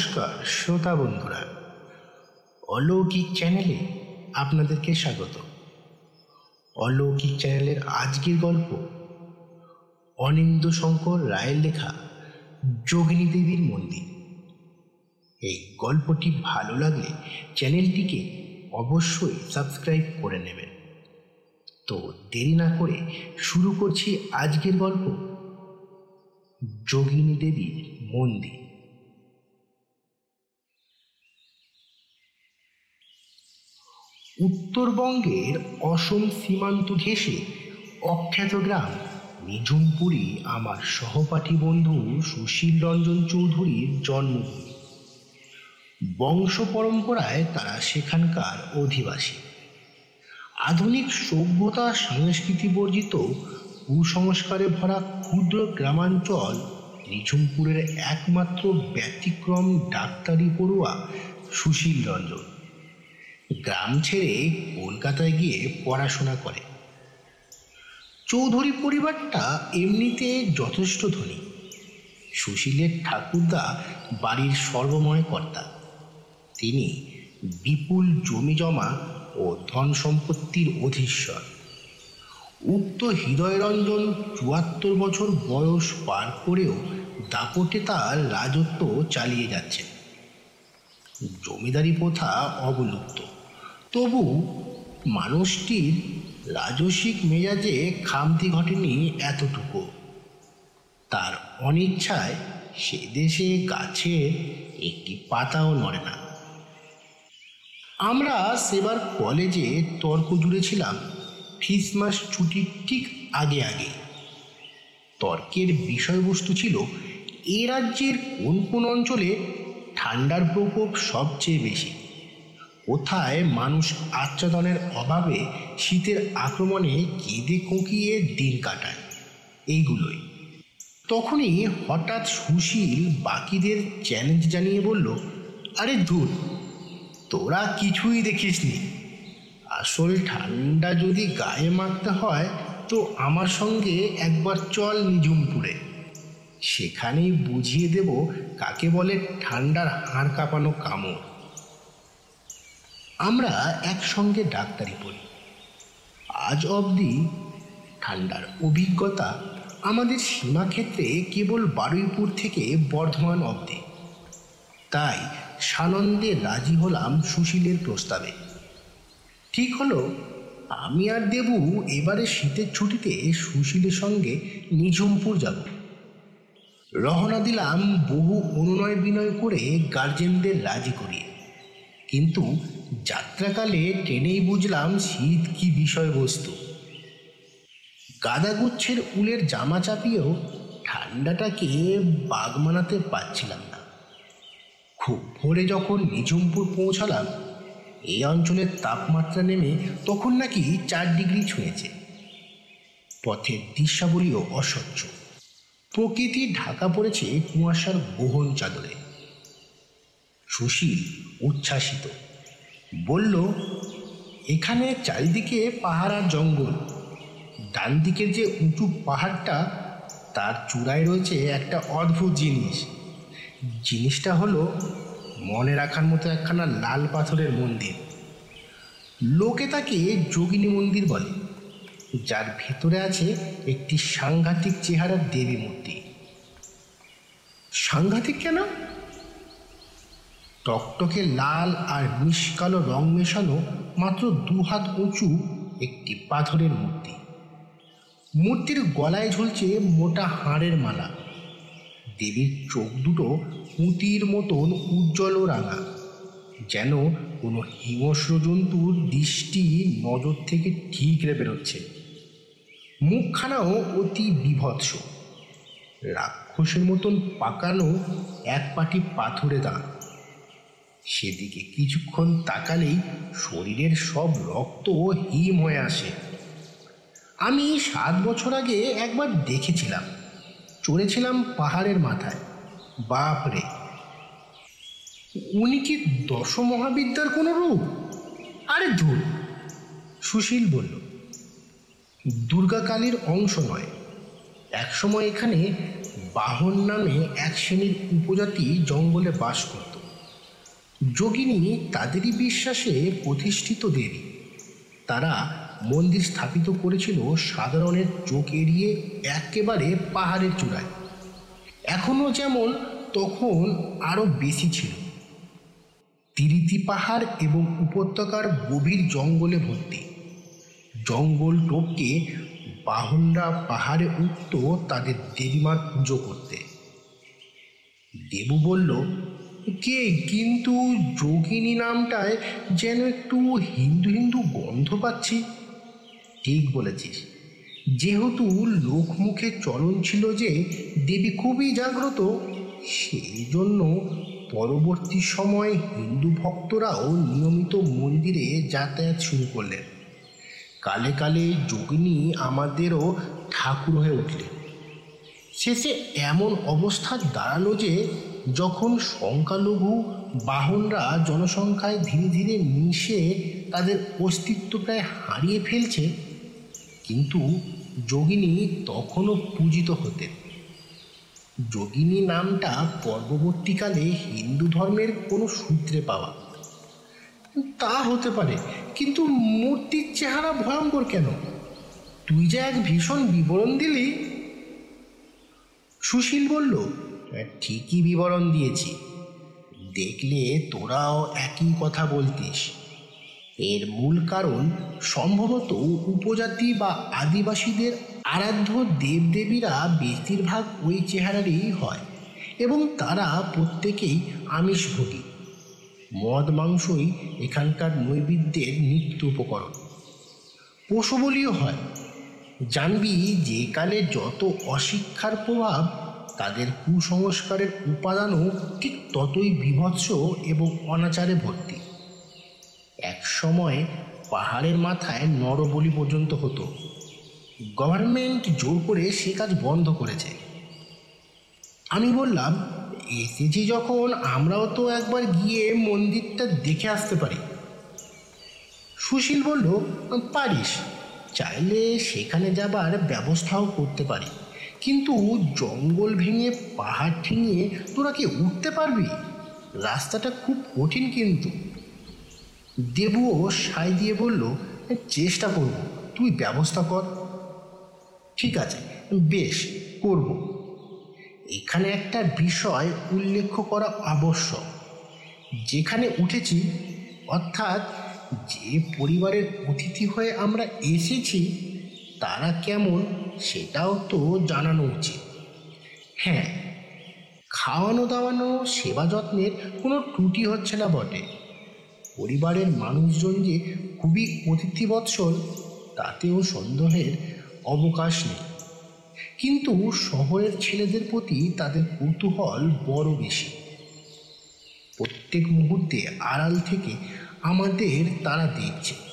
নমস্কার, শ্রোতা বন্ধুরা। অলৌকিক চ্যানেলে আপনাদেরকে স্বাগত। অলৌকিক চ্যানেলের আজকের গল্প, অনিন্দ শঙ্কর রায়ের লেখা যোগিনী দেবীর মন্দির। এই গল্পটি ভালো লাগলে চ্যানেলটিকে অবশ্যই সাবস্ক্রাইব করে নেবেন। তো দেরি না করে শুরু করছি আজকের গল্প, যোগিনী দেবীর মন্দির। উত্তরবঙ্গের অসম সীমান্ত ঘেঁষে অখ্যাত গ্রাম নিঝুমপুরি আমার সহপাঠী বন্ধু সুশীল রঞ্জন চৌধুরীর জন্মভূমি। বংশ পরম্পরায় তারা সেখানকার অধিবাসী। আধুনিক সভ্যতা সংস্কৃতি বর্জিত কুসংস্কারে ভরা ক্ষুদ্র গ্রামাঞ্চল নিঝুমপুরের একমাত্র ব্যতিক্রম ডাক্তারি পড়ুয়া সুশীল রঞ্জন। গ্রাম ছেড়ে কলকাতায় গিয়ে পড়াশোনা করে। চৌধুরী পরিবারটা এমনিতে যথেষ্ট ধনী। সুশীলের ঠাকুরদা বাড়ির সর্বময় কর্তা। তিনি বিপুল জমি জমা ও ধন সম্পত্তির অধীশ্বর। উক্ত হৃদয়রঞ্জন চুয়াত্তর বছর বয়স পার করেও দাপটে তার রাজত্ব চালিয়ে যাচ্ছে। জমিদারি প্রথা অবলুপ্ত। তবু মানুষটির রাজসিক মেজাজে খামতি ঘটেনি এতটুকু। তার অনিচ্ছায় সে দেশে গাছের একটি পাতাও নড়ে না। আমরা সেবার কলেজে তর্ক জুড়েছিলাম। খ্রিসমাস ছুটির ঠিক আগে আগে। তর্কের বিষয়বস্তু ছিল, এ রাজ্যের কোন কোন অঞ্চলে ঠান্ডার প্রকোপ সবচেয়ে বেশি? কোথায় মানুষ আচ্ছাদনের অভাবে শীতের আক্রমণে কেঁদে কোঁকিয়ে দিন কাটায়? এইগুলোই। তখনই হঠাৎ সুশীল বাকিদের চ্যালেঞ্জ জানিয়ে বলল, আরে ধুর, তোরা কিছুই দেখিসনি। আসল ঠান্ডা যদি গায়ে মারতে হয়, তো আমার সঙ্গে একবার চল নিঝুমপুরে। সেখানেই বুঝিয়ে দেব কাকে বলে ঠান্ডার হাড় কাঁপানো কামড়। আমরা একসঙ্গে ডাক্তারি পড়ি। আজ অবধি ঠান্ডার অভিজ্ঞতা আমাদের সীমাক্ষেত্রে কেবল বারুইপুর থেকে বর্ধমান অবধি। তাই সানন্দে রাজি হলাম সুশীলের প্রস্তাবে। ঠিক হলো, আমি আর দেবু এবারে শীতের ছুটিতে সুশীলের সঙ্গে নিঝুমপুর যাব। রহনা দিলাম বহু অনুনয় বিনয় করে গার্জেনদের রাজি করিয়ে। কিন্তু যাত্রাকালে ট্রেনেই বুঝলাম শীত কি বিষয়বস্তু। গাদাগুচ্ছের উলের জামা চাপিয়েও ঠান্ডাটাকে বাগ মানাতে পারছিলাম না। খুব ভোরে যখন নিঝুমপুর পৌঁছালাম এই অঞ্চলের তাপমাত্রা নেমে তখন নাকি চার ডিগ্রি ছুঁয়েছে। পথের দৃশ্যাবলীও অস্বচ্ছ প্রকৃতি ঢাকা পড়েছে কুয়াশার গহন চাদরে। সুশীল, উচ্ছ্বাসিত। বলল, এখানে চারিদিকে পাহাড় আর জঙ্গল। ডান দিকের যে উঁচু পাহাড়টা, তার চূড়ায় রয়েছে একটা অদ্ভুত জিনিস। জিনিসটা হলো মনে রাখার মতো একখানা লাল পাথরের মন্দির। লোকে তাকে যোগিনী মন্দির বলে। যার ভেতরে আছে একটি সাংঘাতিক চেহারার দেবী মূর্তি। সাংঘাতিক কেন? টকটকে লাল আর নিষ্কালো রং মেশানো মাত্র দু হাত উঁচু একটি পাথরের মূর্তি। মূর্তির গলায় ঝুলছে মোটা হাড়ের মালা। দেবীর চোখ দুটো পুঁতির মতন উজ্জ্বল ও রাঙা। যেন কোনো হিংস্র জন্তুর দৃষ্টি নজর থেকে ঠিকরে বেরোচ্ছে। মুখখানাও অতি বিভৎস। রাক্ষসের মতন পাকানো এক পাটি পাথরে দাঁত। সেদিকে কিছুক্ষণ তাকালেই শরীরের সব রক্ত হিম হয়ে আসে। আমি সাত বছর আগে একবার দেখেছিলাম। চড়েছিলাম পাহাড়ের মাথায়। বাপরে উনি কি দশ মহাবিদ্যার কোনো রূপ? আরে ধুর! সুশীল বলল দুর্গা কালীর অংশ নয়। একসময় এখানে বাহন নামে এক শ্রেণির উপজাতি জঙ্গলে বাস করত। যোগিনী তাদেরই বিশ্বাসে প্রতিষ্ঠিত দেবী। তারা মন্দির স্থাপিত করেছিল সাধারণের চোখ এড়িয়ে একেবারে পাহাড়ের চূড়ায়। এখনও যেমন তখন আরও বেশি ছিল। তিরিতি পাহাড় এবং উপত্যকার গভীর জঙ্গলে ভর্তি। জঙ্গল টোপকে বাহনরা পাহাড়ে উঠত তাদের দেবীমার পুজো করতে। দেবু বলল কে? কিন্তু যোগিনী নামটায় যেন একটু হিন্দু হিন্দু গন্ধ পাচ্ছি। ঠিক বলেছিস। যেহেতু লোকমুখে চলন ছিল যে দেবী খুবই জাগ্রত সেই জন্য পরবর্তী সময় হিন্দু ভক্তরাও নিয়মিত মন্দিরে যাতায়াত শুরু করলেন। কালে কালে যোগিনী আমাদেরও ঠাকুর হয়ে উঠলেন। শেষে এমন অবস্থা দাঁড়াল যে যখন সংখ্যালঘু বাহনরা জনসংখ্যায় ধীরে ধীরে মিশে তাদের অস্তিত্ব প্রায় হারিয়ে ফেলছে, কিন্তু যোগিনী তখনও পূজিত হতেন যোগিনী নামটা পরবর্তীকালে হিন্দু ধর্মের কোনো সূত্রে পাওয়া। তা হতে পারে, কিন্তু মূর্তির চেহারা ভয়ঙ্কর কেন? তুই যে এক ভীষণ বিবরণ দিলি। সুশীল বলল ঠিকই বিবরণ দিয়েছি। দেখলে তোরাও একই কথা বলতিস। এর মূল কারণ সম্ভবত উপজাতি বা আদিবাসীদের আরাধ্য দেবদেবীরা বেশিরভাগ ওই চেহারারই হয় এবং তারা প্রত্যেকেই আমিষভোগী। মদ মাংসই এখানকার নৈবেদ্যের নিত্য উপকরণ। পশু বলিও হয়, জানবি যে কালে যত অশিক্ষার প্রভাব তাদের কুসংস্কারের উপাদানও ঠিক ততই বিভৎস এবং অনাচারে ভর্তি। এক সময় পাহাড়ের মাথায় নরবলি পর্যন্ত হতো। গভর্নমেন্ট জোর করে সে কাজ বন্ধ করেছে। আমি বললাম, এসেছি যখন, আমরাও তো একবার গিয়ে মন্দিরটা দেখে আসতে পারি। সুশীল বলল, পারিস, চাইলে সেখানে যাবার ব্যবস্থাও করতে পারি। কিন্তু জঙ্গল ভেঙে, পাহাড় ঠেঙিয়ে তোরা কি উঠতে পারবি? রাস্তাটা খুব কঠিন কিন্তু। দেবুও সাই দিয়ে বলল, চেষ্টা করব, তুই ব্যবস্থা কর। ঠিক আছে, বেশ, করব। এখানে একটা বিষয় উল্লেখ করা আবশ্যক। যেখানে উঠেছি, অর্থাৎ যে পরিবারের অতিথি হয়ে আমরা এসেছি তারা কেমন সেটাও তো জানানো উচিত। হ্যাঁ খাওয়ানো দাওয়ানো, সেবা যত্নের কোনো ত্রুটি হচ্ছে না বটে। পরিবারের মানুষজন যে খুবই অতিথিবৎসল, তাতেও সন্দেহের অবকাশ নেই। কিন্তু শহরের ছেলেদের প্রতি তাদের কৌতূহল বড় বেশি। প্রত্যেক মুহূর্তে আড়াল থেকে আমাদের তারা দেখছে।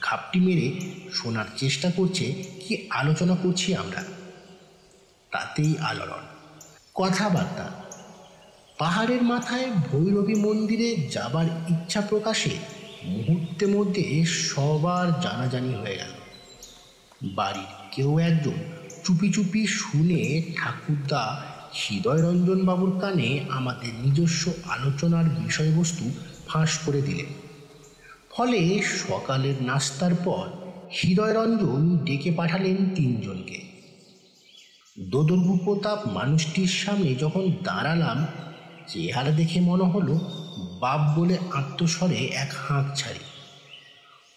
ঘাপটি মেরে শোনার চেষ্টা করছে কি আলোচনা করছি আমরা। তাতেই আলোড়ন। কথাবার্তা। পাহাড়ের মাথায় ভৈরবী মন্দিরে যাবার ইচ্ছা প্রকাশে মুহূর্তের মধ্যে সবার জানাজানি হয়ে গেল। বাড়ির কেউ একজন চুপি চুপি শুনে ঠাকুরদা হৃদয়রঞ্জন বাবুর কানে আমাদের নিজস্ব আলোচনার বিষয়বস্তু ফাঁস করে দিলেন। ফলে সকালের নাস্তার পর হৃদয়রঞ্জন ডেকে পাঠালেন তিনজনকে। দোদর্বু প্রতাপ মানুষটির সামনে যখন দাঁড়ালাম, চেহারা দেখে মনে হলো বাপ বলে আত্মস্বরে এক হাঁক ছাড়ি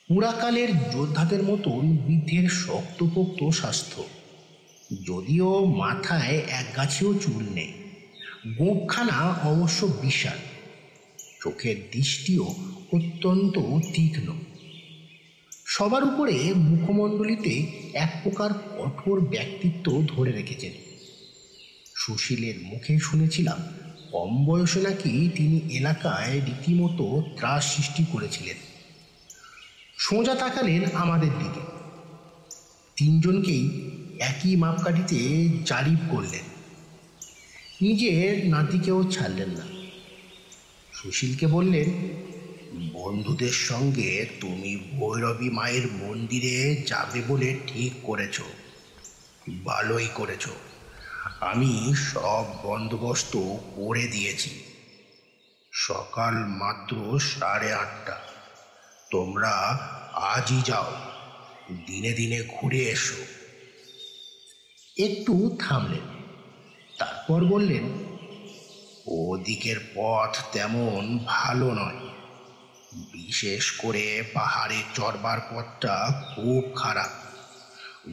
পুরাকালের যোদ্ধাদের মতন বৃদ্ধের শক্তপোক্ত স্বাস্থ্য। যদিও মাথায় এক গাছেও চুল নেই, গোপখানা অবশ্য বিশাল। চোখের দৃষ্টিও অত্যন্ত তীক্ষ্ণ সবার উপরে মুখমণ্ডলিতে এক প্রকার কঠোর ব্যক্তিত্ব ধরে রেখেছেন। সুশীলের মুখে শুনেছিলাম, কম বয়সে নাকি তিনি এলাকায় রীতিমতো ত্রাস সৃষ্টি করেছিলেন। সোজা তাকালেন আমাদের দিকে। তিনজনকেই একই মাপকাঠিতে জারিপ করলেন। নিজের নাতিকেও ছাড়লেন না। সুশীলকে বললেন বন্ধুদের সঙ্গে তুমি ভৈরবী মায়ের মন্দিরে যাবে বলে ঠিক করেছ, ভালোই করেছ। আমি সব বন্দোবস্ত করে দিয়েছি। সকাল মাত্র সাড়ে আটটা। তোমরা আজই যাও, দিনে দিনে ঘুরে এসো। একটু থামলেন, তারপর বললেন, ওদিকের পথ তেমন ভালো নয়। বিশেষ করে পাহাড়ে চড়বার পথটা খুব খারাপ।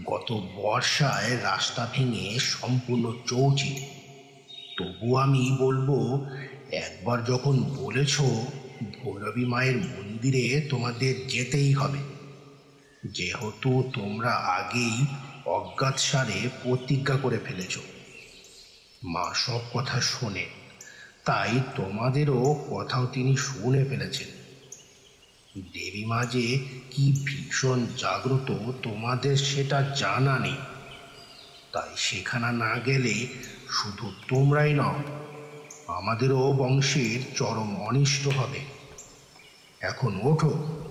গত বর্ষায় রাস্তা ভেঙে সম্পূর্ণ চৌচির তবু আমি বলব, একবার যখন বলেছ, ভৈরবী মায়ের মন্দিরে তোমাদের যেতেই হবে। যেহেতু তোমরা আগেই অজ্ঞাত সারে প্রতিজ্ঞা করে ফেলেছ। মা সব কথা শোনে তাই তোমাদেরও কথাও তিনি শুনে ফেলেছেন। দেবী মা যে কি ভীষণ জাগ্রত, তোমাদের সেটা জানা নেই। তাই সেখানে না গেলে শুধু তোমরাই নও, আমাদেরও বংশের চরম অনিষ্ট হবে। এখন ওঠো,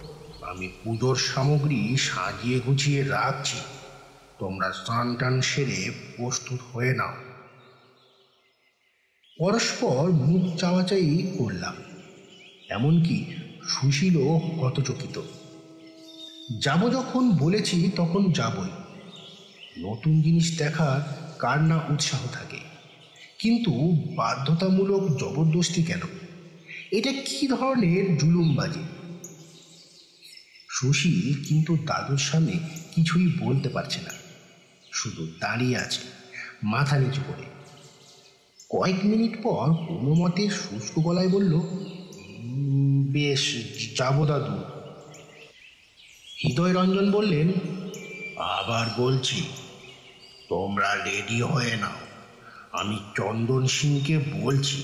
আমি পুজোর সামগ্রী সাজিয়ে গুছিয়ে রাখছি। তোমরা স্নান টান সেরে প্রস্তুত হয়ে নাও। পরস্পর মুখ চাওয়াচাই করলাম। এমনকি সুশীলও হতচকিত। যাব যখন বলেছি তখন যাবই। নতুন জিনিস দেখার কার না উৎসাহ থাকে। কিন্তু বাধ্যতামূলক জবরদস্তি কেন? এটা কি ধরনের জুলুমবাজি? সুশীল কিন্তু দাদুর সামনে কিছুই বলতে পারছে না। শুধু দাঁড়িয়ে আছে মাথা নিচু করে। কয়েক মিনিট পর কোনো মতে শুষ্ক গলায় বলল "উম, বেশ যাব দাদু হৃদয় রঞ্জন বললেন, আবার বলছি, তোমরা রেডি হয়ে নাও। আমি চন্দন সিংকে বলছি,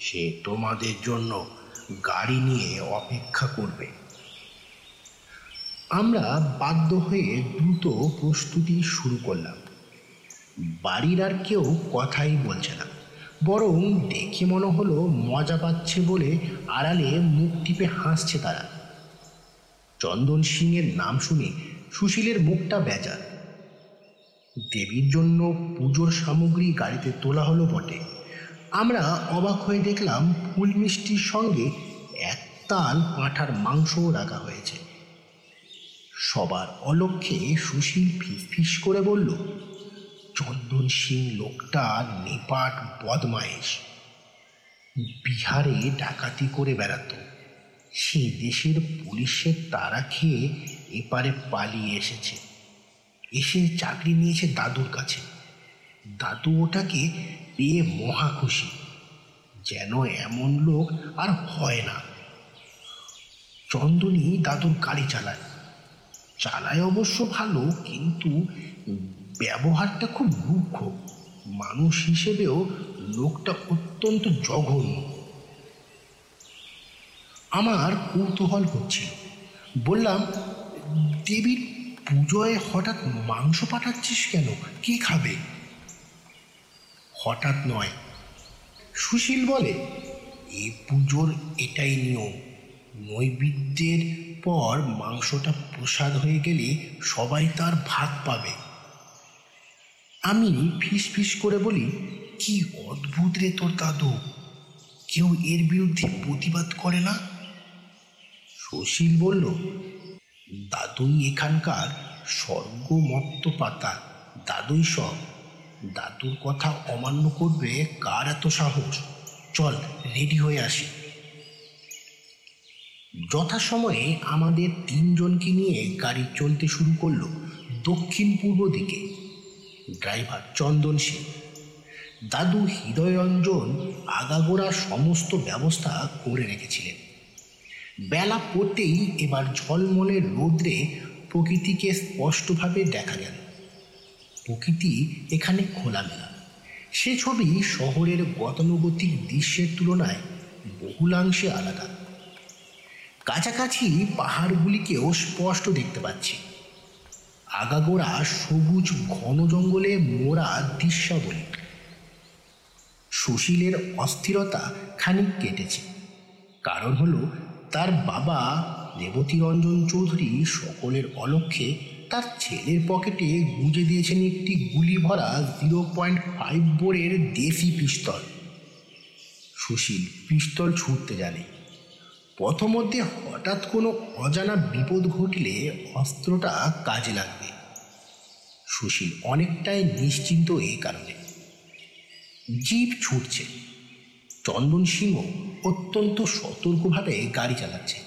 সে তোমাদের জন্য গাড়ি নিয়ে অপেক্ষা করবে। আমরা বাধ্য হয়ে দ্রুত প্রস্তুতি শুরু করলাম। বাড়ির আর কেউ কথাই বলছে না। বরং দেখে মনে হলো মজা পাচ্ছে বলে আড়ালে মুখ টিপে হাসছে তারা। চন্দন সিংয়ের নাম শুনে সুশীলের মুখটা বেজার। দেবীর জন্য পুজোর সামগ্রী গাড়িতে তোলা হলো বটে। আমরা অবাক হয়ে দেখলাম ফুল মিষ্টির সঙ্গে এক তাল পাঁঠার মাংসও রাখা হয়েছে। সবার অলক্ষ্যে সুশীল ফিস করে বলল চন্দন সিং লোকটা নেপাট বদমাইশ। বিহারে ডাকাতি করে বেড়াতো। সে দেশের পুলিশের তারা খেয়ে এপারে পালিয়ে এসেছে। এসে চাকরি নিয়েছে দাদুর কাছে। দাদু ওটাকে পেয়ে মহা খুশি। যেন এমন লোক আর হয় না। চন্দনী দাদুর গাড়ি চালায়। চালায় অবশ্য ভালো, কিন্তু ব্যবহারটা খুব রুক্ষ মানুষ হিসেবেও লোকটা অত্যন্ত জঘন্য। আমার কৌতূহল হচ্ছিল। বললাম, দেবীর পুজোয় হঠাৎ মাংস পাঠাচ্ছিস কেন? কে খাবে? হঠাৎ নয়। সুশীল বলে, এ পুজোর এটাই নিয়ম। নৈবেদ্যের পর মাংসটা প্রসাদ হয়ে গেলে সবাই তার ভাগ পাবে। আমি ফিস ফিস করে বলি, কি অদ্ভুত রে তোর দাদু। কেউ এর বিরুদ্ধে প্রতিবাদ করে না? সুশীল বলল, দাদুই এখানকার স্বর্গমত্ত পাতা। দাদুই সব। দাদুর কথা অমান্য করবে কার এত সাহস? চল, রেডি হয়ে আসি। যথাসময়ে আমাদের তিনজনকে নিয়ে গাড়ি চলতে শুরু করল দক্ষিণ পূর্ব দিকে। ড্রাইভার চন্দন সিং দাদু হৃদয়রঞ্জন আগাগোড়া সমস্ত ব্যবস্থা করে রেখেছিলেন। বেলা পড়তেই এবার ঝলমলে রৌদ্রে প্রকৃতিকে স্পষ্টভাবে দেখা গেল। প্রকৃতি এখানে খোলামেলা। সে ছবি শহরের গতানুগতিক দৃশ্যের তুলনায় বহুলাংশে আলাদা। কাছাকাছি পাহাড়গুলিকেও স্পষ্ট দেখতে পাচ্ছি। আগাগোড়া সবুজ ঘন জঙ্গলে মোড়া দৃশ্যাবলী। সুশীলের অস্থিরতা খানিক কেটেছে। কারণ হলো, তার বাবা রেবতী রঞ্জন চৌধুরী সকলের অলক্ষ্যে তার ছেলের পকেটে গুঁজে দিয়েছেন একটি গুলি ভরা জিরো পয়েন্ট ফাইভ বোরের দেশি পিস্তল। সুশীল পিস্তল ছুটতে জানে। পথমধ্যে হঠাৎ কোনো অজানা বিপদ ঘটলে অস্ত্রটা কাজে লাগবে। সুশীল অনেকটাই নিশ্চিন্ত এই কারণে। জিপ ছুটছে। চন্দন সিংহ অত্যন্ত সতর্কভাবে গাড়ি চালাচ্ছে।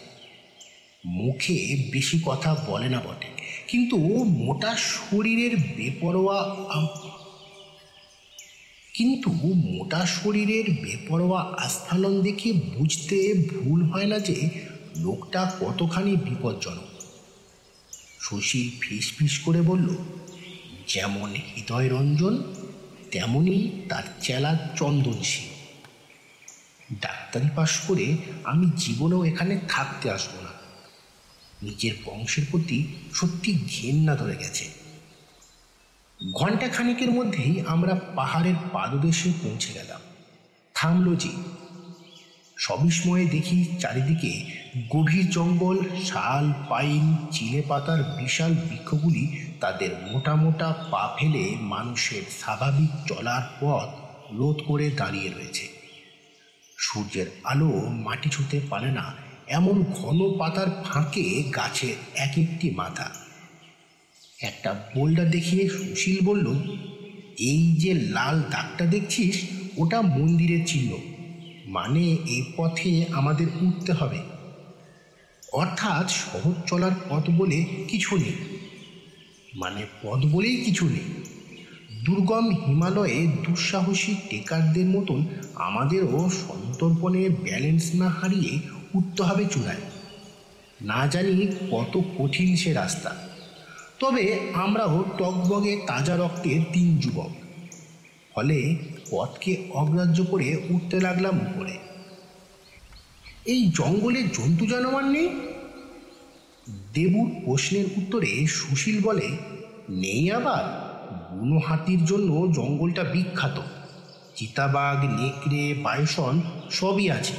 মুখে বেশি কথা বলে না বটে, কিন্তু মোটা শরীরের বেপরোয়া কিন্তু মোটা শরীরের বেপরোয়া আস্ফালন দেখে বুঝতে ভুল হয় না যে লোকটা কতখানি বিপজ্জনক। সুশীল ফিস ফিস করে বলল, যেমন হৃদয় রঞ্জন তেমনই তার চেলা চন্দন সিং ডাক্তারি পাশ করে আমি জীবনেও এখানে থাকতে আসব না। নিজের বংশের প্রতি সত্যি ঘেন্না ধরে গেছে। ঘণ্টা খানিকের মধ্যেই আমরা পাহাড়ের পাদদেশে পৌঁছে গেলাম। থামল জি সবিস্ময়ে দেখি চারিদিকে গভীর জঙ্গল, শাল, পাইন চিলে পাতার বিশাল বৃক্ষগুলি তাদের মোটা মোটা পা ফেলে মানুষের স্বাভাবিক চলার পথ রোধ করে দাঁড়িয়ে রয়েছে। সূর্যের আলো মাটি ছুঁতে পারে না, এমন ঘন পাতার ফাঁকে গাছের এক একটি মাথা। একটা বোল্ডার দেখিয়ে সুশীল বলল, এই যে লাল দাগটা দেখছিস, ওটা মন্দিরের চিহ্ন। মানে এই পথে আমাদের উঠতে হবে। অর্থাৎ সহজ চলার পথ বলে কিছু নেই। মানে পথ বলেই কিছু নেই। দুর্গম হিমালয়ে দুঃসাহসী টেকারদের মতন আমাদেরও সন্তর্পণে ব্যালেন্স না হারিয়ে উঠতে হবে চূড়ায়। না জানি কত কঠিন সে রাস্তা। তবে আমরাও টকবগে তাজা রক্তের তিন যুবক। ফলে পথকে অগ্রাহ্য করে উঠতে লাগলাম উপরে। এই জঙ্গলে জন্তু জানোয়ার নেই? দেবুর প্রশ্নের উত্তরে সুশীল বলে, নেই আবার। বুনো হাতির জন্য জঙ্গলটা বিখ্যাত। চিতাবাঘ, নেকড়ে, বায়সন সবই আছে।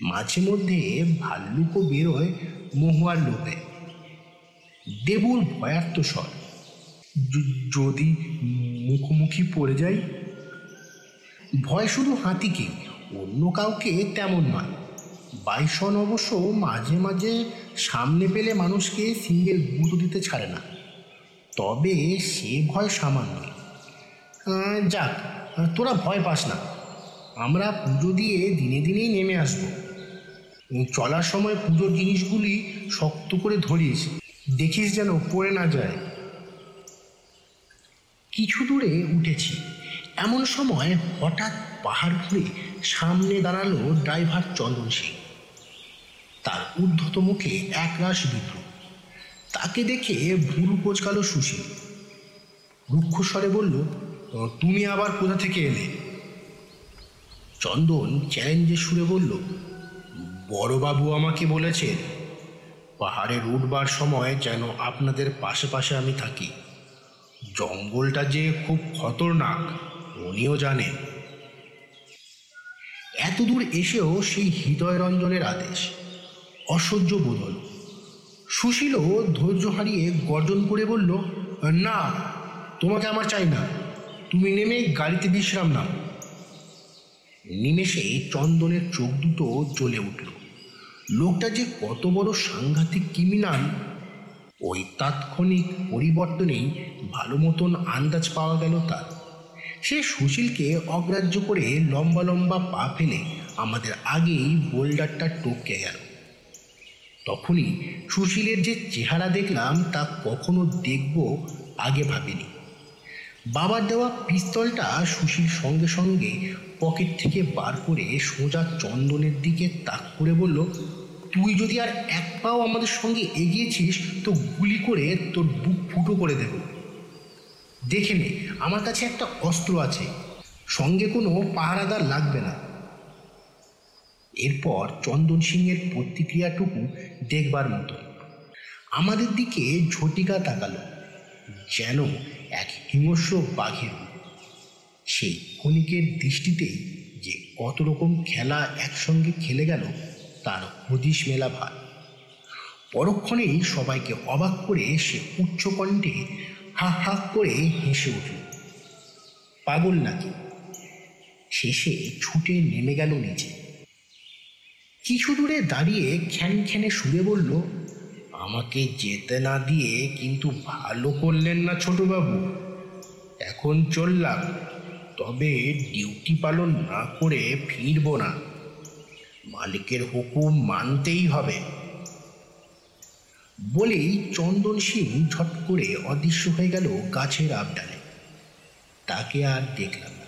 মাঝে মধ্যে ভাল্লুকও বেরোয় মহুয়ার লোপে দেবুর ভয়ার্থ স্বর। যদি মুখোমুখি পড়ে যাই? ভয় শুধু হাতিকে, অন্য কাউকে তেমন নয়। বাইসন অবশ্য মাঝে মাঝে সামনে পেলে মানুষকে সিঙ্গেল গুঁতো দিতে ছাড়ে না। তবে সে ভয় সামান্য। যাক, তোরা ভয় পাস না। আমরা পুজো দিয়ে দিনে দিনেই নেমে আসব। চলার সময় পুজোর জিনিসগুলি শক্ত করে ধরিস দেখিস যেন পড়ে না যায়। কিছু দূরে উঠেছি। এমন সময় হঠাৎ পাহাড় ঘুরে সামনে দাঁড়াল ড্রাইভার চন্দন সিং। তার উদ্ধত মুখে একরাশ বিদ্রুপ। তাকে দেখে ভুরু কোচকালো সুশীল। রুক্ষ স্বরে বলল তুমি আবার কোথা থেকে এলে? চন্দন চ্যালেঞ্জের সুরে বলল, বড়বাবু আমাকে বলেছেন পাহাড়ে উঠবার সময় যেন আপনাদের পাশে পাশে আমি থাকি। জঙ্গলটা যে খুব খতরনাক, উনিও জানেন। এত দূর এসেও সেই হৃদয়রঞ্জনের আদেশ, অসহ্য বোধ হল সুশীলও ধৈর্য হারিয়ে গর্জন করে বলল, না, তোমাকে আমার চাই না। তুমি নেমে গাড়িতে বিশ্রাম নাও। নিমেষে চন্দনের চোখ দুটো জ্বলে উঠল। লোকটা যে কত বড় সাংঘাতিক ক্রিমিনাল, ওই তাৎক্ষণিক পরিবর্তনেই ভালো মতন আন্দাজ পাওয়া গেল তার। সে সুশীলকে অগ্রাহ্য করে লম্বা লম্বা পা ফেলে আমাদের আগেই বোল্ডারটা টপকে গেল। তখনই সুশীলের যে চেহারা দেখলাম তা কখনো দেখব আগে ভাবিনি। বাবার দেওয়া পিস্তলটা সুশীল সঙ্গে সঙ্গে পকেট থেকে বার করে সোজা চন্দনের দিকে তাক করে বলল তুই যদি আর এক পাও আমাদের সঙ্গে এগিয়েছিস তো গুলি করে তোর বুক ফুটো করে দেব। দেখে নে, আমার কাছে একটা অস্ত্র আছে। সঙ্গে কোনো পাহারাদার লাগবে না। এরপর চন্দন সিংয়ের প্রতিক্রিয়াটুকু দেখবার মতো। আমাদের দিকে ঝটিকা তাকালো, যেন এক হিংস্র বাঘের সেই ক্ষণিকের দৃষ্টিতেই যে কত রকম খেলা একসঙ্গে খেলে গেল তার হদিশ মেলা ভার। পরক্ষণেই সবাইকে অবাক করে সে উচ্চ কণ্ঠে হা হা করে হেসে উঠল, পাগল নাকি? শেষে ছুটে নেমে গেল নিচে। কিছু দূরে দাঁড়িয়ে খ্যান খ্যানে সুরে বলল, আমাকে যেতে না দিয়ে কিন্তু ভালো করলেন না ছোটবাবু। এখন চললাম, তবে ডিউটি পালন না করে ফিরব না। মালিকের হুকুম মানতেই হবে। বলেই চন্দন সিং ঝট করে অদৃশ্য হয়ে গেল গাছের আবডালে। তাকে আর দেখলাম না।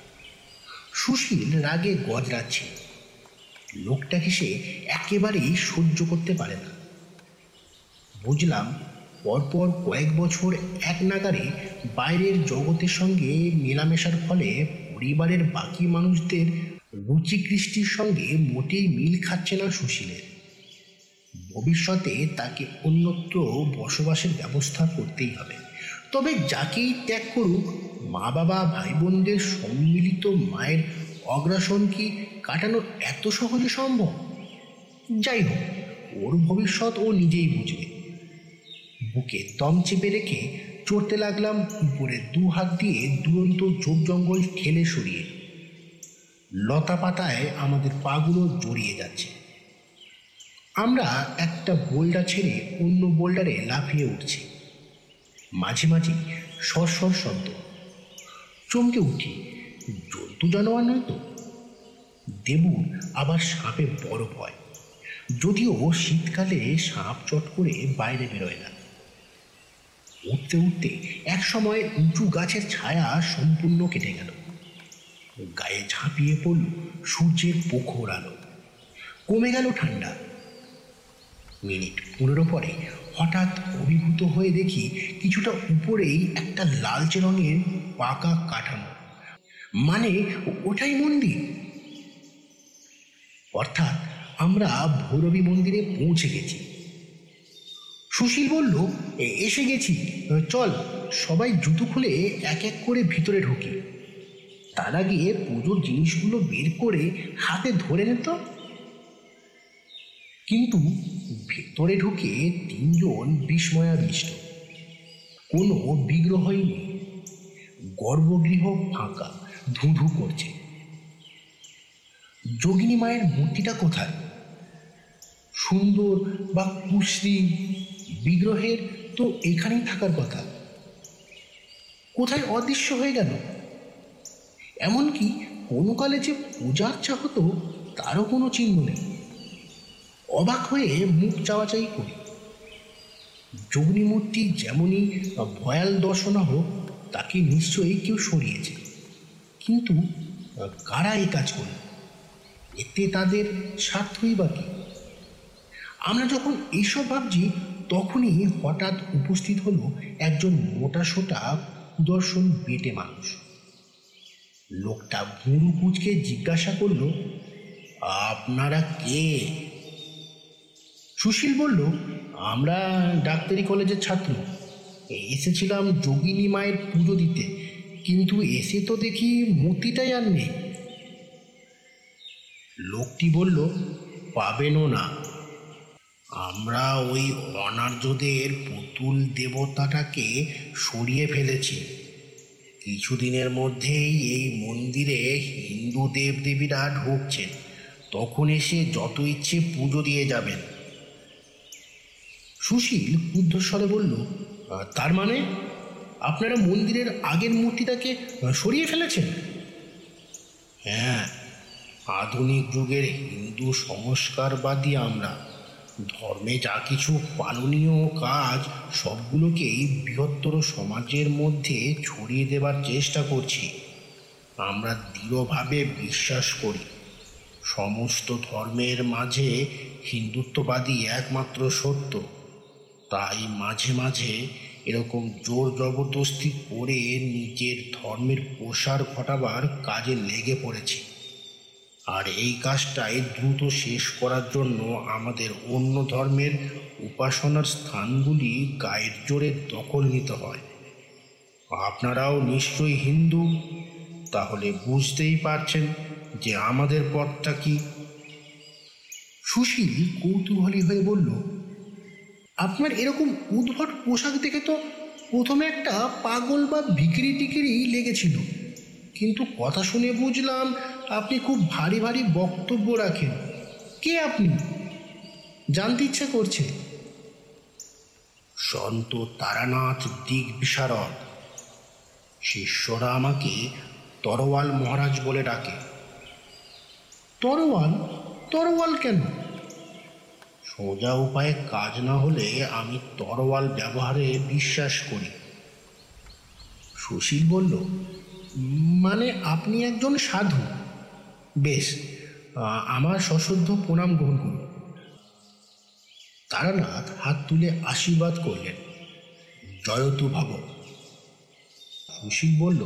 সুশীল রাগে গজরাচ্ছে লোকটাকে সে একেবারেই সহ্য করতে পারে না। বুঝলাম পরপর কয়েক বছর এক নাগারে বাইরের জগতের সঙ্গে মেলামেশার ফলে পরিবারের বাকি মানুষদের রুচি কৃষ্টির সঙ্গে মোটেই মিল খাচ্ছে না সুশীলের। ভবিষ্যতে তাকে অন্যত্র বসবাসের ব্যবস্থা করতেই হবে। তবে যাকেই ত্যাগ করুক মা বাবা ভাই বোনদের সম্মিলিত মায়ের অগ্রাসন কি কাটানো এত সহজে সম্ভব? যাই হোক, ওর ভবিষ্যৎ ও নিজেই বুঝবে। বুকে দম চেপে রেখে চড়তে লাগলাম উপরে দু হাত দিয়ে দুরন্ত ঝোপ জঙ্গল ঠেলে সরিয়ে। লতা পাতায় আমাদের পাগুলো জড়িয়ে যাচ্ছে। আমরা একটা বোল্ডার ছেড়ে অন্য বোল্ডারে লাফিয়ে উঠছি। মাঝে মাঝে সরসর শব্দ। চমকে উঠি, জন্তু জানোয়ার নয় তো? দেবুর আবার সাপে বড় ভয়। যদিও শীতকালে সাপ চট করে বাইরে বেরোয় না। উঠতে উঠতে এক সময় উঁচু গাছের ছায়া সম্পূর্ণ কেটে গেল। গায়ে ঝাঁপিয়ে পড়ল, সূর্যের পোখর আলো। কমে গেল ঠান্ডা। মিনিট পনেরো পরে হঠাৎ অভিভূত হয়ে দেখি কিছুটা উপরেই একটা লালচে রঙের পাকা কাঠামো। মানে ওটাই মন্দির। অর্থাৎ আমরা ভৈরবী মন্দিরে পৌঁছে গেছি। সুশীল বলল, "এ- এসে গেছি। চল, সবাই জুতো খুলে এক এক করে ভিতরে ঢুকি। তার আগে পুজোর জিনিসগুলো বের করে হাতে ধরে নিত। কিন্তু ভেতরে ঢুকে তিনজন বিস্ময়াবিষ্ট কোনো বিগ্রহই নেই গর্ভগৃহ ফাঁকা, ধুধু করছে। যোগিনী মায়ের মূর্তিটা কোথায়? সুন্দর বা কুশ্রী? বিগ্রহের তো এখানেই থাকার কথা। কোথায় অদৃশ্য হয়ে গেল? এমনকি কোনো কালে যে পূজা আর্চা হতো, তারও কোনো চিহ্ন নেই। অবাক হয়ে মুখ চাওয়াচাই করি। যোগিনী মূর্তি যেমনই ভয়াল দর্শনা হোক, তাকে নিশ্চয়ই কেউ সরিয়েছে। কিন্তু, কারা এই কাজ করল? এতে তাদের স্বার্থই বা কি? আমরা যখন এইসব ভাবছি, তখনই হঠাৎ উপস্থিত হলো একজন মোটা সোটা দর্শন বেটে মানুষ। লোকটা ভুরু কুচকে জিজ্ঞাসা করল, আপনারা কে? সুশীল বলল, আমরা ডাক্তারি কলেজের ছাত্র। এসেছিলাম যোগিনী মায়ের পুজো দিতে, কিন্তু এসে তো দেখি মূর্তিটাই আর নেই। লোকটি বলল, পাবেনও না। আমরা ওই অনার্যদের পুতুল দেবতাটাকে সরিয়ে ফেলেছি। কিছুদিনের মধ্যেই এই মন্দিরে হিন্দু দেবদেবীরা ঢুকছেন। তখন এসে যত ইচ্ছে পুজো দিয়ে যাবেন। সুশীল ক্ষুদ্ধস্বরে বলল তার মানে আপনারা মন্দিরের আগের মূর্তিটাকে সরিয়ে ফেলেছেন? হ্যাঁ আধুনিক যুগের হিন্দু সংস্কারবাদী আমরা। ধর্মে যা কিছু পালনীয় কাজ, সবগুলোকেই বৃহত্তর সমাজের মধ্যে ছড়িয়ে দেবার চেষ্টা করছি। আমরা দৃঢ়ভাবে বিশ্বাস করি, সমস্ত ধর্মের মাঝে হিন্দুত্ববাদী একমাত্র সত্য। তাই মাঝে মাঝে এরকম জোর জবরদস্তি করে নিজের ধর্মের প্রসার ঘটাবার কাজে লেগে পড়েছি। আর এই কাজটাই দ্রুত শেষ করার জন্য আমাদের অন্য ধর্মের উপাসনার স্থানগুলি গায়ের জোরে দখল নিতে হয়। আপনারাও নিশ্চয়ই হিন্দু, তাহলে বুঝতেই পারছেন যে আমাদের পথটা কি। সুশীল কৌতূহলী হয়ে বলল, আপনার এরকম উদ্ভট পোশাক দেখে তো প্রথমে একটা পাগল বা ভিকিরি টিকিরি লেগেছিল। কিন্তু কথা শুনে বুঝলাম আপনি খুব ভারী ভারী বক্তব্য রাখেন। কে আপনি? জানতে ইচ্ছে করছে। সন্ত তারানাথ দিক বিশারদ। শিষ্যরা আমাকে তরোয়াল মহারাজ বলে ডাকে। তরোয়াল? তরোয়াল কেন? সোজা উপায়ে কাজ না হলে আমি তরোয়াল ব্যবহারে বিশ্বাস করি। সুশীল বলল মানে আপনি একজন সাধু। বেশ আমার সশ্রদ্ধ প্রণাম গ্রহণ করুন। তারানাথ হাত তুলে আশীর্বাদ করলেন। জয়তু ভাব। সুশীল বলল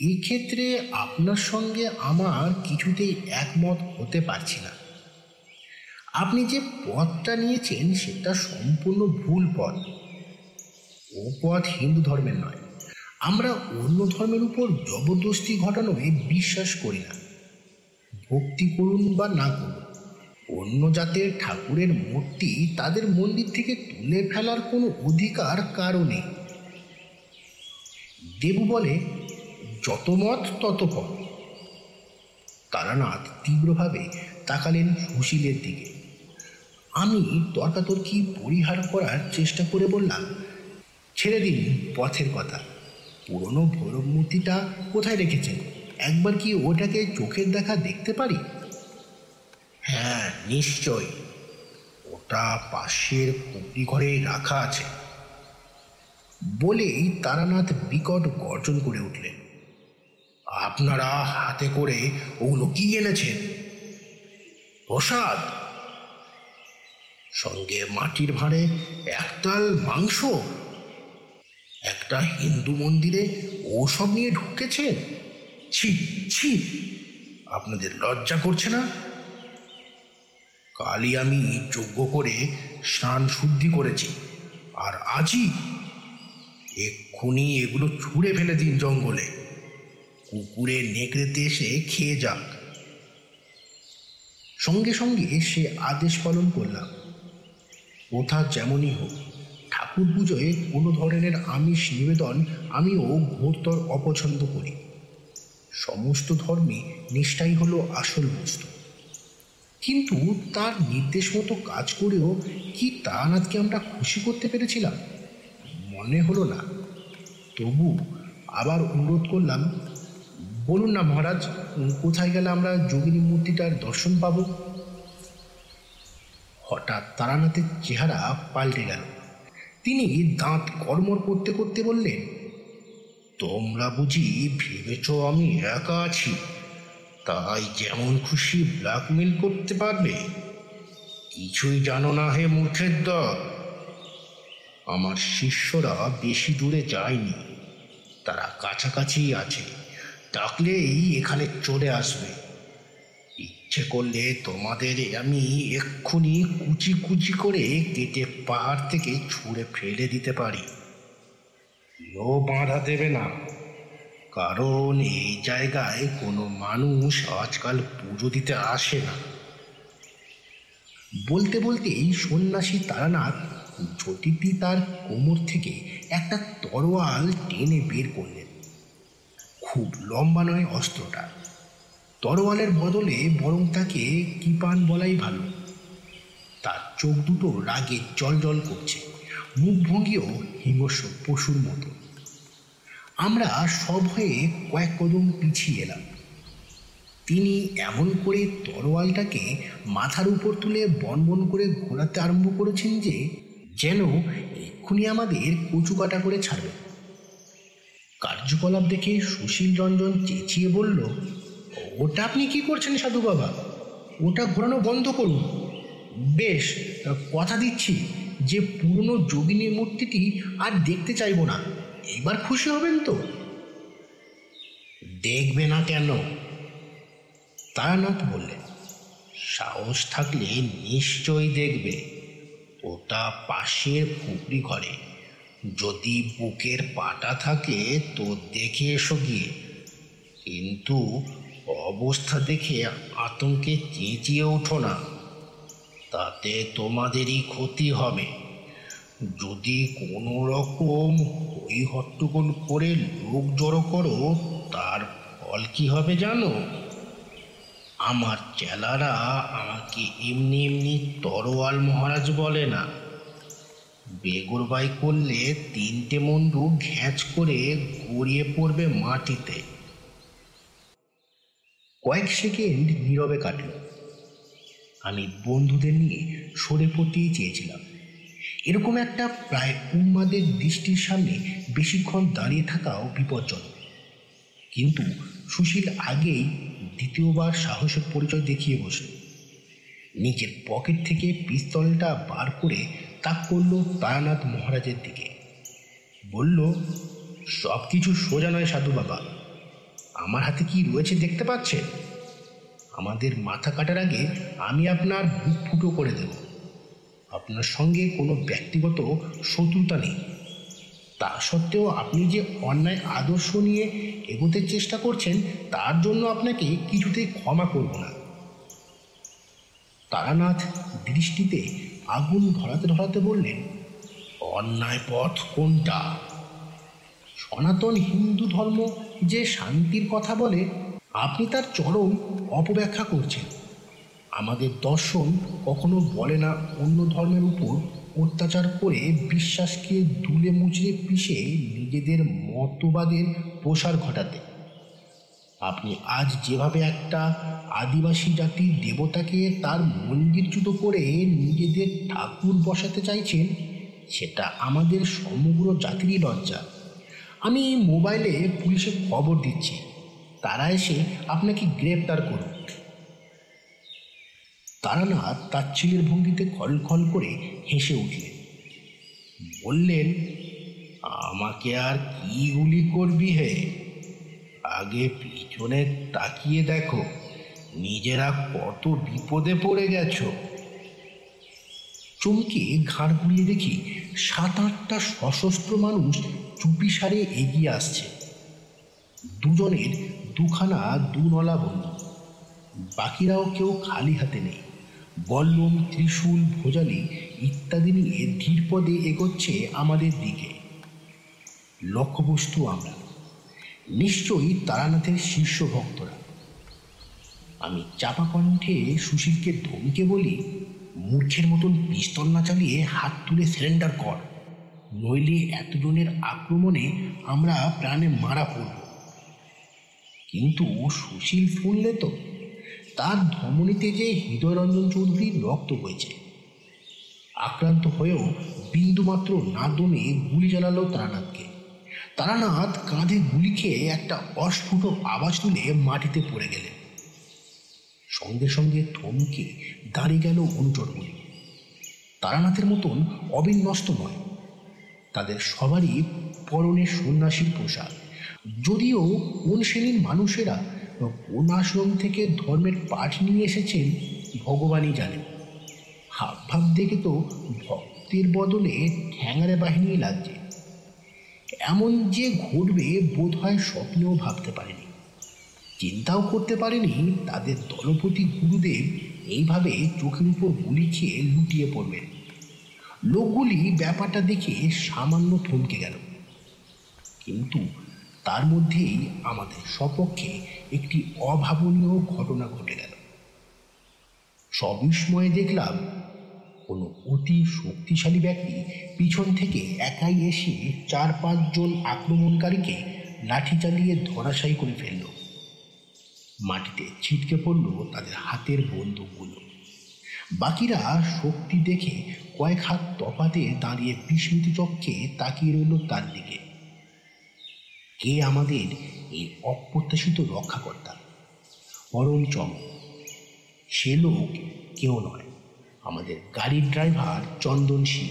এই ক্ষেত্রে আপনার সঙ্গে আমার কিছুতেই একমত হতে পারছি না। আপনি যে পথটা নিয়েছেন সেটা সম্পূর্ণ ভুল পথ। ও পথ হিন্দু ধর্মের নয়। আমরা অন্য ধর্মের উপর জবরদস্তি ঘটানোয় বিশ্বাস করি না। ভক্তি করুন বা না করুন, অন্য জাতের ঠাকুরের মূর্তি তাদের মন্দির থেকে তুলে ফেলার কোনো অধিকার নেই। দেবু বলে, যত মত, তত পথ তারানাথ তীব্রভাবে তাকালেন সুশীলের দিকে। আমি তর্কাতর্কি পরিহার করার চেষ্টা করে বললাম, ছেড়ে দিন পথের কথা। পুরনো ভৈরব মূর্তিটা কোথায় রেখেছেন? একবার কি ওটাকে চোখের দেখা দেখতে পারি? হ্যাঁ নিশ্চয় ওটা পাশের পুকুরি ঘরে রাখা আছে। বলেই তারানাথ বিকট গর্জন করে উঠলেন। আপনারা হাতে করে ওগুলো কি এনেছেন? প্রসাদ? সঙ্গে মাটির ভাঁড়ে একতাল মাংস? একটা হিন্দু মন্দিরে ওসব নিয়ে ঢুকেছে? ছি ছি, আপনাদের লজ্জা করছে না? কালই আমি যজ্ঞ করে স্নান শুদ্ধি করেছি, আর আজই এক্ষুনি এগুলো ছুঁড়ে ফেলে দিন জঙ্গলে। কুকুরে নেকড়েতে এসে খেয়ে যাক। সঙ্গে সঙ্গে সে আদেশ পালন করলাম। কোথা যেমনই হোক ঠাকুর পুজোয় কোনো ধরনের আমিষ নিবেদন আমিও ঘোরতর অপছন্দ করি। সমস্ত ধর্মে নিষ্ঠাই হলো আসল বস্তু। কিন্তু তার নির্দেশ মতো কাজ করেও কি তারানাথকে আমরা খুশি করতে পেরেছিলাম? মনে হলো না। তবু আবার অনুরোধ করলাম, বলুন না মহারাজ, কোথায় গেলে আমরা যোগিনী মূর্তিটার দর্শন পাবো? হঠাৎ তারানাথের চেহারা পাল্টে গেল। তিনি দাঁত কর্মর করতে করতে বললেন, তোমরা বুঝি ভেবেছ আমি একা আছি, তাই যেমন খুশি ব্ল্যাকমেল করতে পারবে কিছুই জানো না হে মূর্খের দল। আমার শিষ্যরা বেশি দূরে যায়নি, তারা কাছাকাছি আছে, ডাকলেই এখানে চলে আসবে। ইচ্ছে করলে তোমাদের আমি এক্ষুনি কুচি কুচি করে কেটে পাহাড় থেকে ছুঁড়ে ফেলে দিতে পারি। কেউ বাঁধা দেবে না, কারণ এই জায়গায় কোনো মানুষ আজকাল পুজো দিতে আসে না। বলতে বলতেই সন্ন্যাসী তারানাথ জ্যোতিটি তার কোমর থেকে একটা তরোয়াল টেনে বের করলেন। খুব লম্বা নয় অস্ত্রটা তরোয়ালের বদলে বরং তাকে কিপান বলাই ভালো। তার চোখ দুটো রাগে জল জল করছে মুখভঙ্গিও হিংস্র পশুর মতো। আমরা সব হয়ে কয়েক কদম পিছিয়ে এলাম। তিনি এমন করে তরোয়ালটাকে মাথার উপর তুলে বনবন করে ঘোরাতে আরম্ভ করেছেন যে, যেন এক্ষুনি আমাদের কচু কাটা করে ছাড়বে। কার্যকলাপ দেখে সুশীল রঞ্জন চেঁচিয়ে বলল ওটা আপনি কি করছেন সাধু বাবা? ওটা ঘোরানো বন্ধ করুন। বেশ, কথা দিচ্ছি। যে পুরনো যোগিনীর মূর্তিটি আর দেখতে চাইব না। এবার খুশি হবেন তো? দেখবে না কেন? তারানাথ বললেন, সাহস থাকলে নিশ্চয়ই দেখবে। ওটা পাশের পুকুরি ঘরে। যদি বুকের পাটা থাকে তো দেখে এসো গিয়ে। কিন্তু অবস্থা দেখে আতঙ্কে চেঁচিয়ে ওঠো না। তাতে তোমাদেরই ক্ষতি হবে। যদি কোনো রকম হই হট্টগোল করে লোক জড়ো করো, তার ফল কি হবে জানো? আমার চেলারা আমাকে এমনি এমনি তরোয়াল মহারাজ বলে না। বেগরবাই করলে তিনটে মুন্ডু ঘ্যাঁচ করে গড়িয়ে পড়বে মাটিতে। কয়েক সেকেন্ড নীরবে কাটল। আমি বন্ধুদের নিয়ে সরে পড়তেই চেয়েছিলাম। এরকম একটা প্রায় উন্মাদের দৃষ্টির সামনে বেশিক্ষণ দাঁড়িয়ে থাকাও বিপজ্জনক। কিন্তু সুশীল আগেই দ্বিতীয়বার সাহসের পরিচয় দেখিয়ে বসল। নিজের পকেট থেকে পিস্তলটা বার করে তাক করল তারানাথ মহারাজের দিকে। বলল সব কিছু সোজা নয় সাধু বাবা। আমার হাতে কি রয়েছে দেখতে পাচ্ছেন আমাদের মাথা কাটার আগে আমি আপনার বুক ফুটো করে দেব। আপনার সঙ্গে কোনো ব্যক্তিগত শত্রুতা নেই। তা সত্ত্বেও আপনি যে অন্যায় আদর্শ নিয়ে এগোতে চেষ্টা করছেন, তার জন্য আপনাকে কিছুতেই ক্ষমা করব না। তারানাথ দৃষ্টিতে আগুন ধরাতে ধরাতে বললেন, অন্যায় পথ কোনটা? সনাতন হিন্দু ধর্ম যে শান্তির কথা বলে, আপনি তার চরম অপব্যাখ্যা করছেন। আমাদের দর্শন কখনো বলে না অন্য ধর্মের উপর অত্যাচার করে বিশ্বাসকে দুলে মুচড়ে পিষে নিজেদের মতবাদের প্রসার ঘটাতে। আপনি আজ যেভাবে একটা আদিবাসী জাতির দেবতাকে তার মন্দিরচ্যুত করে নিজেদের ঠাকুর বসাতে চাইছেন, সেটা আমাদের সমগ্র জাতিরই লজ্জা। আমি মোবাইলে পুলিশে খবর দিচ্ছি। তারা এসে আপনাকে গ্রেপ্তার করুন তারানাথ তার ছেলের ভঙ্গিতে খল করে হেসে উঠলেন। বললেন, আমাকে আর কি গুলি করবি হে? আগে পিছনে তাকিয়ে দেখো, নিজেরা কত বিপদে পড়ে গেছো। চমকে ঘাড় ঘুরিয়ে দেখি সাত আটটা সশস্ত্র মানুষ চুপি সারে এগিয়ে আসছে। দুজনের দুখানা দুনলা বন্ধু বাকিরাও কেউ খালি হাতে নেই। বল্লম, ত্রিশূল, ভোজালি ইত্যাদি নিয়ে ধীর পদে এগোচ্ছে আমাদের দিকে। লক্ষ্যবস্তু আমরা। নিশ্চয়ই তারানাথের শীর্ষ ভক্তরা। আমি চাপা কণ্ঠে সুশীলকে ধমকে বলি, মূর্খের মতন পিস্তল না চালিয়ে হাত তুলে সিলিন্ডার কর। নইলে এতজনের আক্রমণে আমরা প্রাণে মারা পড়ব। কিন্তু সুশীল শুনলে তো, তার ধমনীতে যে হৃদয়রঞ্জন চৌধুরীর রক্ত হয়েছে আক্রান্ত হয়েও বিন্দুমাত্র না দমে গুলি চালালো তারানাথকে। তারানাথ কাঁধে গুলি খেয়ে একটা অস্ফুট আওয়াজ তুলে মাটিতে পড়ে গেলেন। সঙ্গে সঙ্গে থমকে দাঁড়িয়ে গেল অনুচরগুলি। তারানাথের মতন অবিন্যস্ত নয়। তাদের সবারই পরনে সন্ন্যাসীর পোশাক। যদিও কোন শ্রেণির মানুষেরা কোন আশ্রম থেকে ধর্মের পাঠ নিয়ে এসেছেন, ভগবানই জানেন। হাব ভাব দেখে তো ভক্তের বদলে ঠ্যাঙারে বাহিনী লাগছে। এমন যে ঘটবে বোধ হয় স্বপ্নেও ভাবতে পারেনি। চিন্তাও করতে পারেনি তাদের দলপতি গুরুদেব এইভাবে চোখের উপর গুলি খেয়ে লুটিয়ে পড়বেন। লোকগুলি ব্যাপারটা দেখে সামান্য থমকে গেল। কিন্তু তার মধ্যেই আমাদের সপক্ষে একটি অভাবনীয় ঘটনা ঘটে গেল। সবিস্ময়ে দেখলাম, কোনো অতি শক্তিশালী ব্যক্তি পিছন থেকে একাই এসে চার পাঁচজন আক্রমণকারীকে লাঠি চালিয়ে ধরাশায়ী করে ফেলল। মাটিতে ছিটকে পড়ল তাদের হাতের বন্দুকগুলো। বাকিরা শক্তি দেখে কয়েক হাত তফাতে দাঁড়িয়ে বিস্মিত চক্ষে তাকিয়ে রইল তার দিকে। কে আমাদের এই অপ্রত্যাশিত রক্ষাকর্তা? পরম চম, সে লোক কেউ নয়, আমাদের গাড়ির ড্রাইভার চন্দন সিং।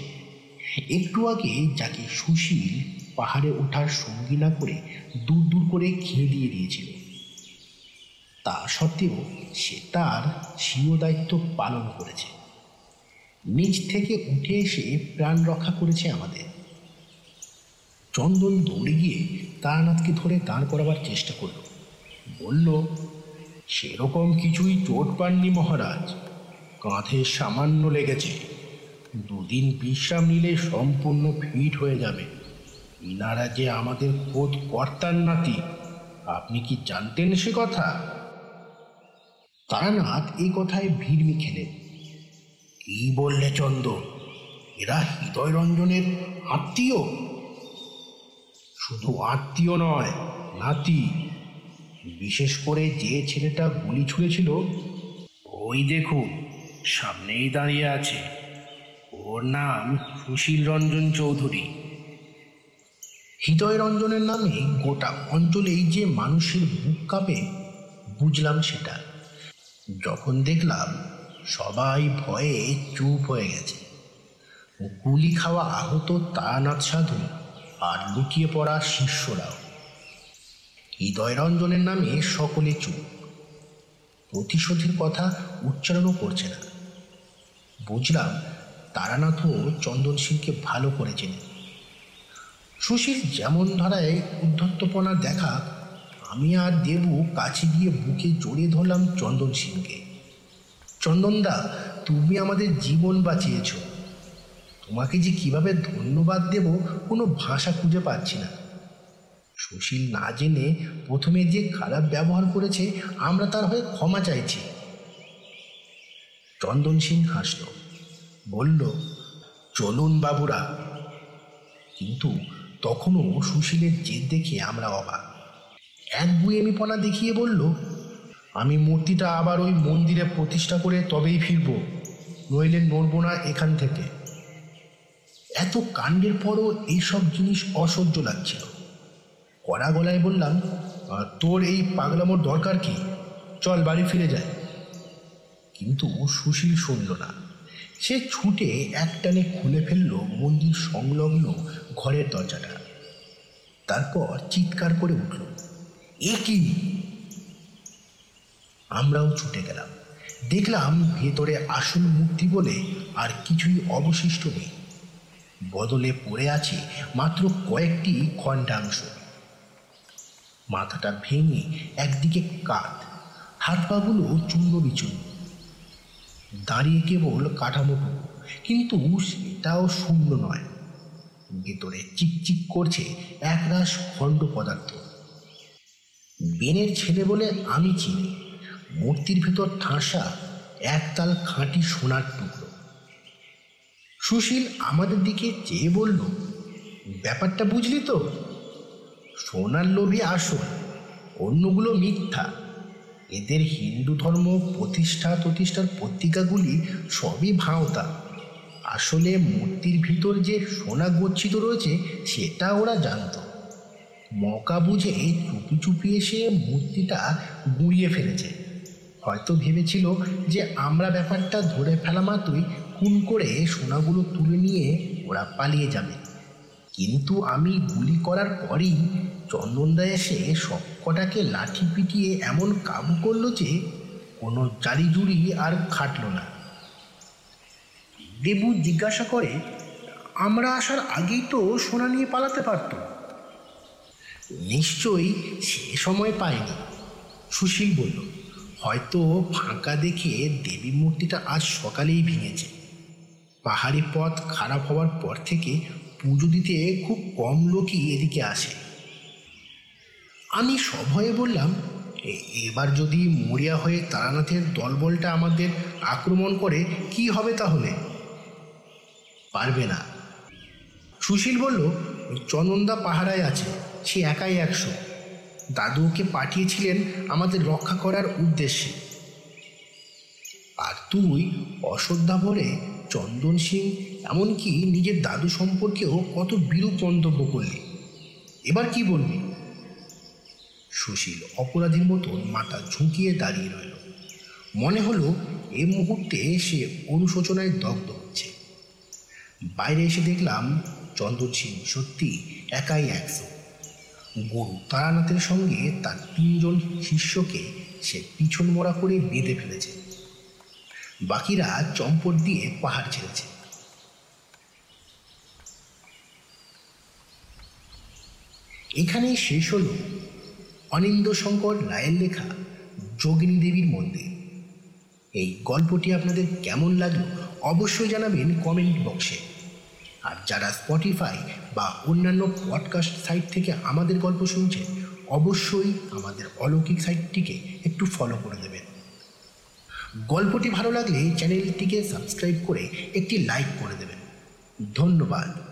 একটু আগে যাকে সুশীল পাহাড়ে ওঠার সঙ্গী না করে দূর দূর করে খেয়ে দিয়ে দিয়েছিল। তা সত্ত্বেও সে তার স্বীয় দায়িত্ব পালন করেছে। নিজ থেকে উঠে এসে প্রাণ রক্ষা করেছে আমাদের। চন্দন দৌড়ে গিয়ে তারানাথকে ধরে দাঁড় করাবার চেষ্টা করল। বলল, সেরকম কিছুই চোট পাননি মহারাজ। কাঁধে সামান্য লেগেছে। দুদিন বিশ্রাম নিলে সম্পূর্ণ ফিট হয়ে যাবে। ইনারা যে আমাদের খোদ কর্তার নাতি, আপনি কি জানতেন সে কথা? তারানাথ এই কথায় ভিড়মি খেলেন কি বললে চন্দ এরা হৃদয় রঞ্জনের আত্মীয়। শুধু আত্মীয় নয়, নাতি। বিশেষ করে যে ছেলেটা গুলি ছুঁড়েছিল ওই দেখুন, সামনেই দাঁড়িয়ে আছে। ওর নাম সুশীল রঞ্জন চৌধুরী। হৃদয় রঞ্জনের নামে গোটা অঞ্চলেই যে মানুষের বুক কাঁপে, বুঝলাম সেটা। যখন দেখলাম সবাই ভয়ে চুপ হয়ে গেছে। গুলি খাওয়া আহত তারানাথ সাধু আর লুকিয়ে পড়া শিষ্যরাও। হৃদয় রঞ্জনের নামে সকলে চুপ। প্রতিশোধের কথা উচ্চারণও করছে না। বুঝলাম তারানাথও চন্দন সিংকে ভালো করে চেনে সুশীল যেমন ধারায় উদ্ধত্তপনা দেখা আমি আর দেবু কাছে গিয়ে বুকে জড়িয়ে ধরলাম চন্দন সিংকে। চন্দনদা তুমি আমাদের জীবন বাঁচিয়েছ। তোমাকে যে কীভাবে ধন্যবাদ দেব কোনো ভাষা খুঁজে পাচ্ছি না। সুশীল না জেনে প্রথমে যে খারাপ ব্যবহার করেছে, আমরা তার হয়ে ক্ষমা চাইছি। চন্দন সিং হাসল, বলল, চলুন বাবুরা। কিন্তু তখনও সুশীলের জেদ দেখে আমরা অবাক। এক বুয়েমিপনা দেখিয়ে বলল আমি মূর্তিটা আবার ওই মন্দিরে প্রতিষ্ঠা করে তবেই ফিরব নইলে নড়ব না এখান থেকে। এত কাণ্ডের পরও এইসব জিনিস অসহ্য লাগছিল। কড়া গলায় বললাম "আহ, তোর এই পাগলামোর দরকার কি? চল বাড়ি ফিরে যায় কিন্তু সুশীল শুনল না। সে ছুটে একটানে খুলে ফেলল মন্দির সংলগ্ন ঘরের দরজাটা। তারপর চিৎকার করে উঠল। এ কি? আমরাও ছুটে গেলাম। দেখলাম ভেতরে আসল মূর্তি বলে আর কিছুই অবশিষ্ট নেই। বদলে পড়ে আছে মাত্র কয়েকটি খণ্ডাংশ। মাথাটা ভেঙে একদিকে কাত হাত পাগুলো চূর্ণ বিচূর্ণ দাঁড়িয়ে কেবল কাঠামোটুকু কিন্তু সেটাও শূন্য নয়। ভেতরে চিকচিক করছে একরাশ খণ্ড পদার্থ। বেনের ছেলে বলে আমি চিনি। মূর্তির ভেতর ঠাসা একতাল খাঁটি সোনার টুকরো। সুশীল আমাদের দিকে চেয়ে বলল, ব্যাপারটা বুঝলি তো? সোনার লোভে আসল, অন্যগুলো মিথ্যা। এদের হিন্দু ধর্ম প্রতিষ্ঠা প্রতিষ্ঠার পত্রিকাগুলি সবই ভাঁওতা। আসলে মূর্তির ভিতর যে সোনা গচ্ছিত রয়েছে, সেটা ওরা জানতো। মকা বুঝে চুপি চুপি এসে মূর্তিটা গুঁড়িয়ে ফেলেছে। হয়তো ভেবেছিল যে আমরা ব্যাপারটা ধরে ফেলা মাত্রই খুন করে সোনাগুলো তুলে নিয়ে ওরা পালিয়ে যাবে। কিন্তু আমি গুলি করার পরই চন্দনদা এসে সবকটাকে লাঠি পিটিয়ে এমন কাবু করল যে কোনো জারি জুড়ি আর খাটলো না। দেবু জিজ্ঞাসা করে, আমরা আসার আগেই তো সোনা নিয়ে পালাতে পারতো। নিশ্চয়ই সে সময় পায়নি। সুশীল বলল, হয়তো ফাঁকা দেখে দেবী মূর্তিটা আজ সকালেই ভেঙেছে। পাহাড়ি পথ খারাপ হওয়ার পর থেকে পুজো দিতে খুব কম লোকই এদিকে আসে। আমি সভয়ে বললাম এবার যদি মরিয়া হয়ে তারানাথের দলবলটা আমাদের আক্রমণ করে, কি হবে তাহলে? পারবে না। সুশীল বলল চন্দনদা পাহারায় আছে, সে একাই একশো। দাদু ওকে পাঠিয়েছিলেন আমাদের রক্ষা করার উদ্দেশ্যে। আর তুই অশ্রদ্ধা ভরে চন্দন সিং এমনকি নিজের দাদু সম্পর্কেও কত বিরূপ মন্তব্য করলি। এবার কি বলবি? সুশীল অপরাধীর মতন মাথা ঝুঁকিয়ে দাঁড়িয়ে রইল। মনে হলো এ মুহূর্তে সে অনুশোচনায় দগ্ধ হচ্ছে। বাইরে এসে দেখলাম চন্দন সিং সত্যি একাই একশো গরু তারানাথের সঙ্গে তার তিনজন শিষ্যকে সে পিছন মোড়া করে বেঁধে ফেলেছে। বাকিরা চম্পট দিয়ে পাহাড় ছেড়েছে। এখানে শেষ হল অনিন্দ শঙ্কর রায়ের লেখা যোগিনী দেবীর মন্দির। এই গল্পটি আপনাদের কেমন লাগল অবশ্যই জানাবেন কমেন্ট বক্সে। আর যারা স্পটিফাই বা অন্যান্য পডকাস্ট সাইট থেকে আমাদের গল্প শুনছেন, অবশ্যই আমাদের অলৌকিক সাইটটিকে একটু ফলো করে দেবেন। গল্পটি ভালো লাগলে চ্যানেলটিকে সাবস্ক্রাইব করে একটি লাইক করে দেবেন। ধন্যবাদ।